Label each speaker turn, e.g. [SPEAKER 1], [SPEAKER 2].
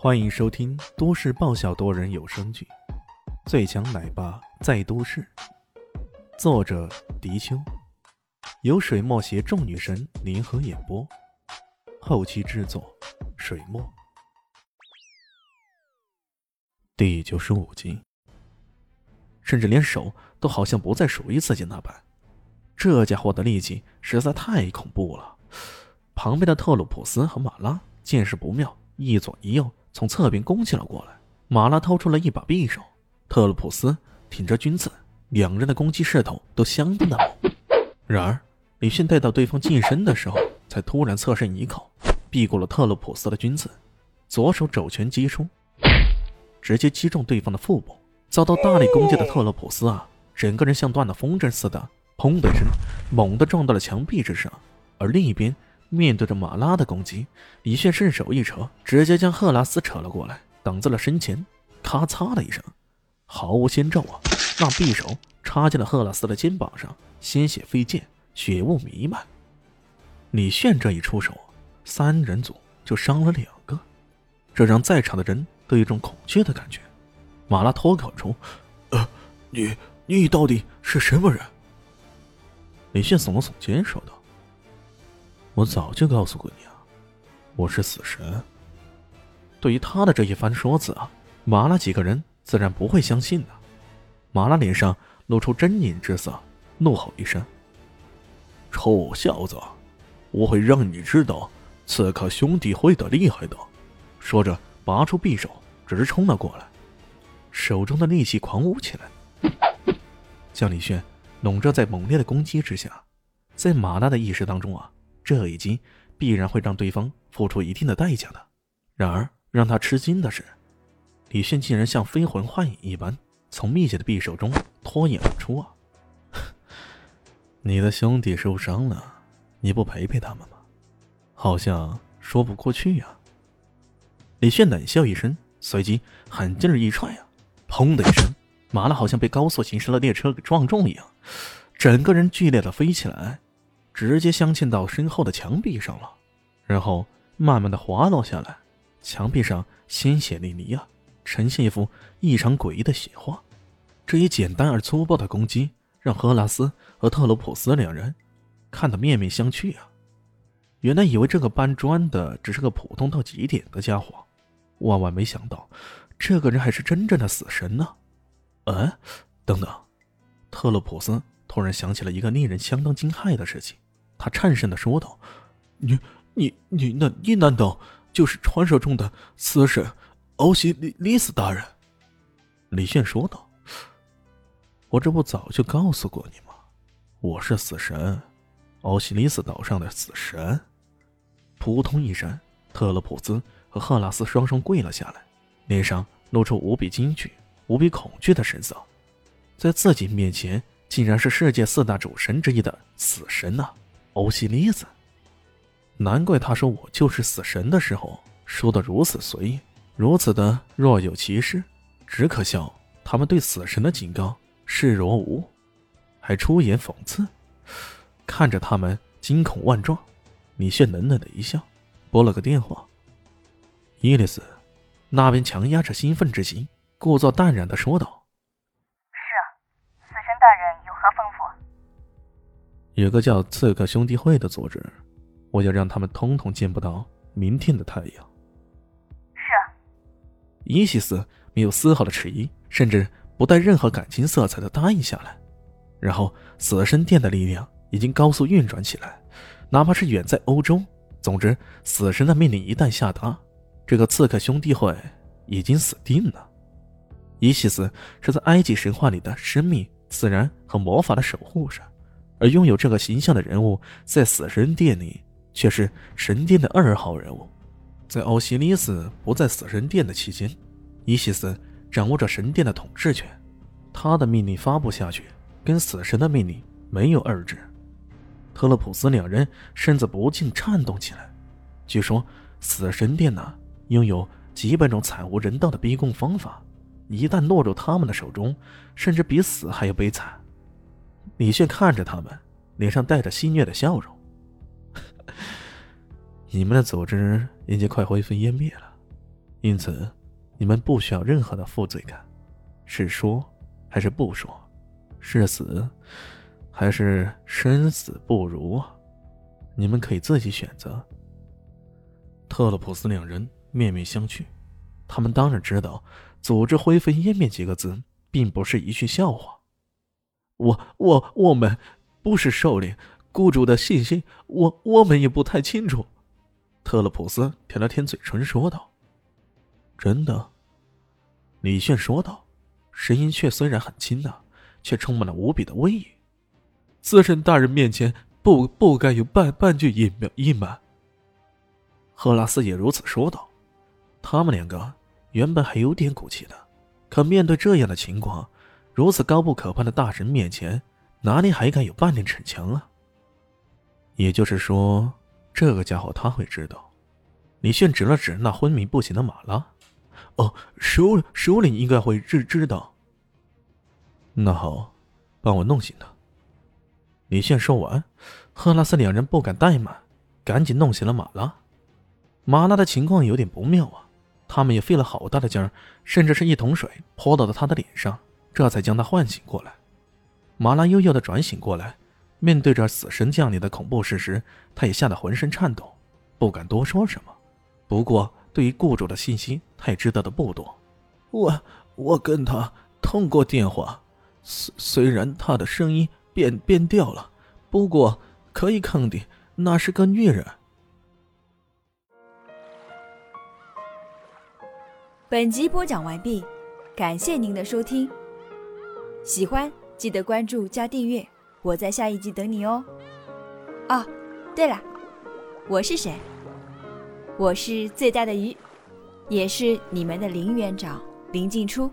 [SPEAKER 1] 欢迎收听都市爆笑多人有声剧《最强奶爸在都市》，作者：迪秋，由水墨携众女神联合演播，后期制作：水墨。第九十五集，甚至连手都好像不再属于自己那般，这家伙的力气实在太恐怖了。旁边的特鲁普斯和马拉见势不妙，一左一右。从侧边攻击了过来，马拉掏出了一把匕首，特鲁普斯挺着军刺，两人的攻击势头都相当的猛。然而，李迅待到对方近身的时候，才突然侧身一靠，避过了特鲁普斯的军刺，左手肘拳击出，直接击中对方的腹部。遭到大力攻击的特鲁普斯啊，整个人像断了风筝似的，砰的一声，猛地撞到了墙壁之上，而另一边。面对着马拉的攻击，李炫伸手一扯，直接将赫拉斯扯了过来，挡在了身前。咔嚓的一声，毫无先兆啊，那匕首插进了赫拉斯的肩膀上，鲜血飞溅，血雾弥漫。李炫这一出手，三人组就伤了两个，这让在场的人都有一种恐惧的感觉。马拉脱口出：“呃，你你到底是什么人？”李炫耸了耸肩，说道。我早就告诉过你啊，我是死神。对于他的这一番说辞啊，马拉几个人自然不会相信的。马拉脸上露出狰狞之色，怒吼一声：“臭小子，我会让你知道刺客兄弟会的厉害的！”说着，拔出匕首，直冲了过来，手中的利器狂舞起来，将李轩笼罩在猛烈的攻击之下。在马拉的意识当中啊。这一击必然会让对方付出一定的代价的。然而，让他吃惊的是，李炫竟然像飞魂幻影一般，从密集的匕首中脱颖而出啊！你的兄弟受伤了，你不陪陪他们吗？好像说不过去呀。李炫冷笑一声，随即狠劲儿一踹啊！砰的一声，麻辣好像被高速行驶的列车给撞中一样，整个人剧烈的飞起来。直接镶嵌到身后的墙壁上了，然后慢慢的滑落下来，墙壁上鲜血淋漓啊，呈现一幅异常诡异的血画。这一简单而粗暴的攻击，让赫拉斯和特鲁普斯两人看得面面相觑啊。原来以为这个搬砖的只是个普通到极点的家伙，万万没想到，这个人还是真正的死神呢。嗯，等等，特鲁普斯突然想起了一个令人相当惊骇的事情。他颤声的说道：“你、你、你那、你难道就是传说中的死神欧西里里斯大人？”李现说道：“我这不早就告诉过你吗？我是死神，欧西里斯岛上的死神。”扑通一声，特勒普斯和赫拉斯双双跪了下来，脸上露出无比惊惧、无比恐惧的神色。在自己面前，竟然是世界四大主神之一的死神呐！欧西里斯，难怪他说我就是死神的时候说的如此随意，如此的若有其事。只可笑他们对死神的警告视若无物，还出言讽刺。看着他们惊恐万状，米歇冷冷的一笑，拨了个电话。伊丽丝那边强压着兴奋之心，故作淡然的说道。有个叫刺客兄弟会的组织，我要让他们通通见不到明天的太阳。
[SPEAKER 2] 是。
[SPEAKER 1] 伊西斯没有丝毫的迟疑，甚至不带任何感情色彩的答应下来。然后，死神殿的力量已经高速运转起来，哪怕是远在欧洲，总之，死神的命令一旦下达，这个刺客兄弟会已经死定了。伊西斯是在埃及神话里的生命、自然和魔法的守护者。而拥有这个形象的人物，在死神殿里却是神殿的二号人物。在欧西里斯不在死神殿的期间，伊西斯掌握着神殿的统治权，他的命令发布下去，跟死神的命令没有二致。特勒普斯两人身子不禁颤动起来。据说死神殿呢，拥有几百种惨无人道的逼供方法，一旦落入他们的手中，甚至比死还要悲惨。李炫看着他们，脸上带着戏谑的笑容。你们的组织已经快灰飞烟灭了，因此，你们不需要任何的负罪感，是说还是不说，是死还是生死不如啊，你们可以自己选择。特洛普斯两人面面相觑，他们当然知道“组织灰飞烟灭”几个字并不是一句笑话。我、我、我们不是首领，雇主的信息，我、我们也不太清楚。特洛普斯舔了舔嘴唇，说道。真的，李炫说道，声音却虽然很轻的，却充满了无比的威严。自身大人面前，不不该有半半句隐瞒隐瞒。赫拉斯也如此说道。他们两个原本还有点骨气的，可面对这样的情况，如此高不可攀的大神面前，哪里还敢有半点逞强啊？也就是说，这个家伙他会知道。李炫指了指那昏迷不醒的马拉。哦，首首领应该会知知道。那好，帮我弄醒他。李炫说完，赫拉斯两人不敢怠慢，赶紧弄醒了马拉。马拉的情况有点不妙啊，他们也费了好大的劲儿，甚至是一桶水泼到了他的脸上，这才将他唤醒过来。马拉悠悠的转醒过来，面对着死神降临的恐怖事实，他也吓得浑身颤抖，不敢多说什么。不过。对于雇主的信息，他也知道的不多。我我跟他通过电话，虽虽然他的声音变变调了，不过可以肯定那是个女人。
[SPEAKER 3] 本集播讲完毕，感谢您的收听。喜欢记得关注加订阅，我在下一集等你哦。哦，对了，我是谁？我是最大的鱼，也是你们的林园长林静初。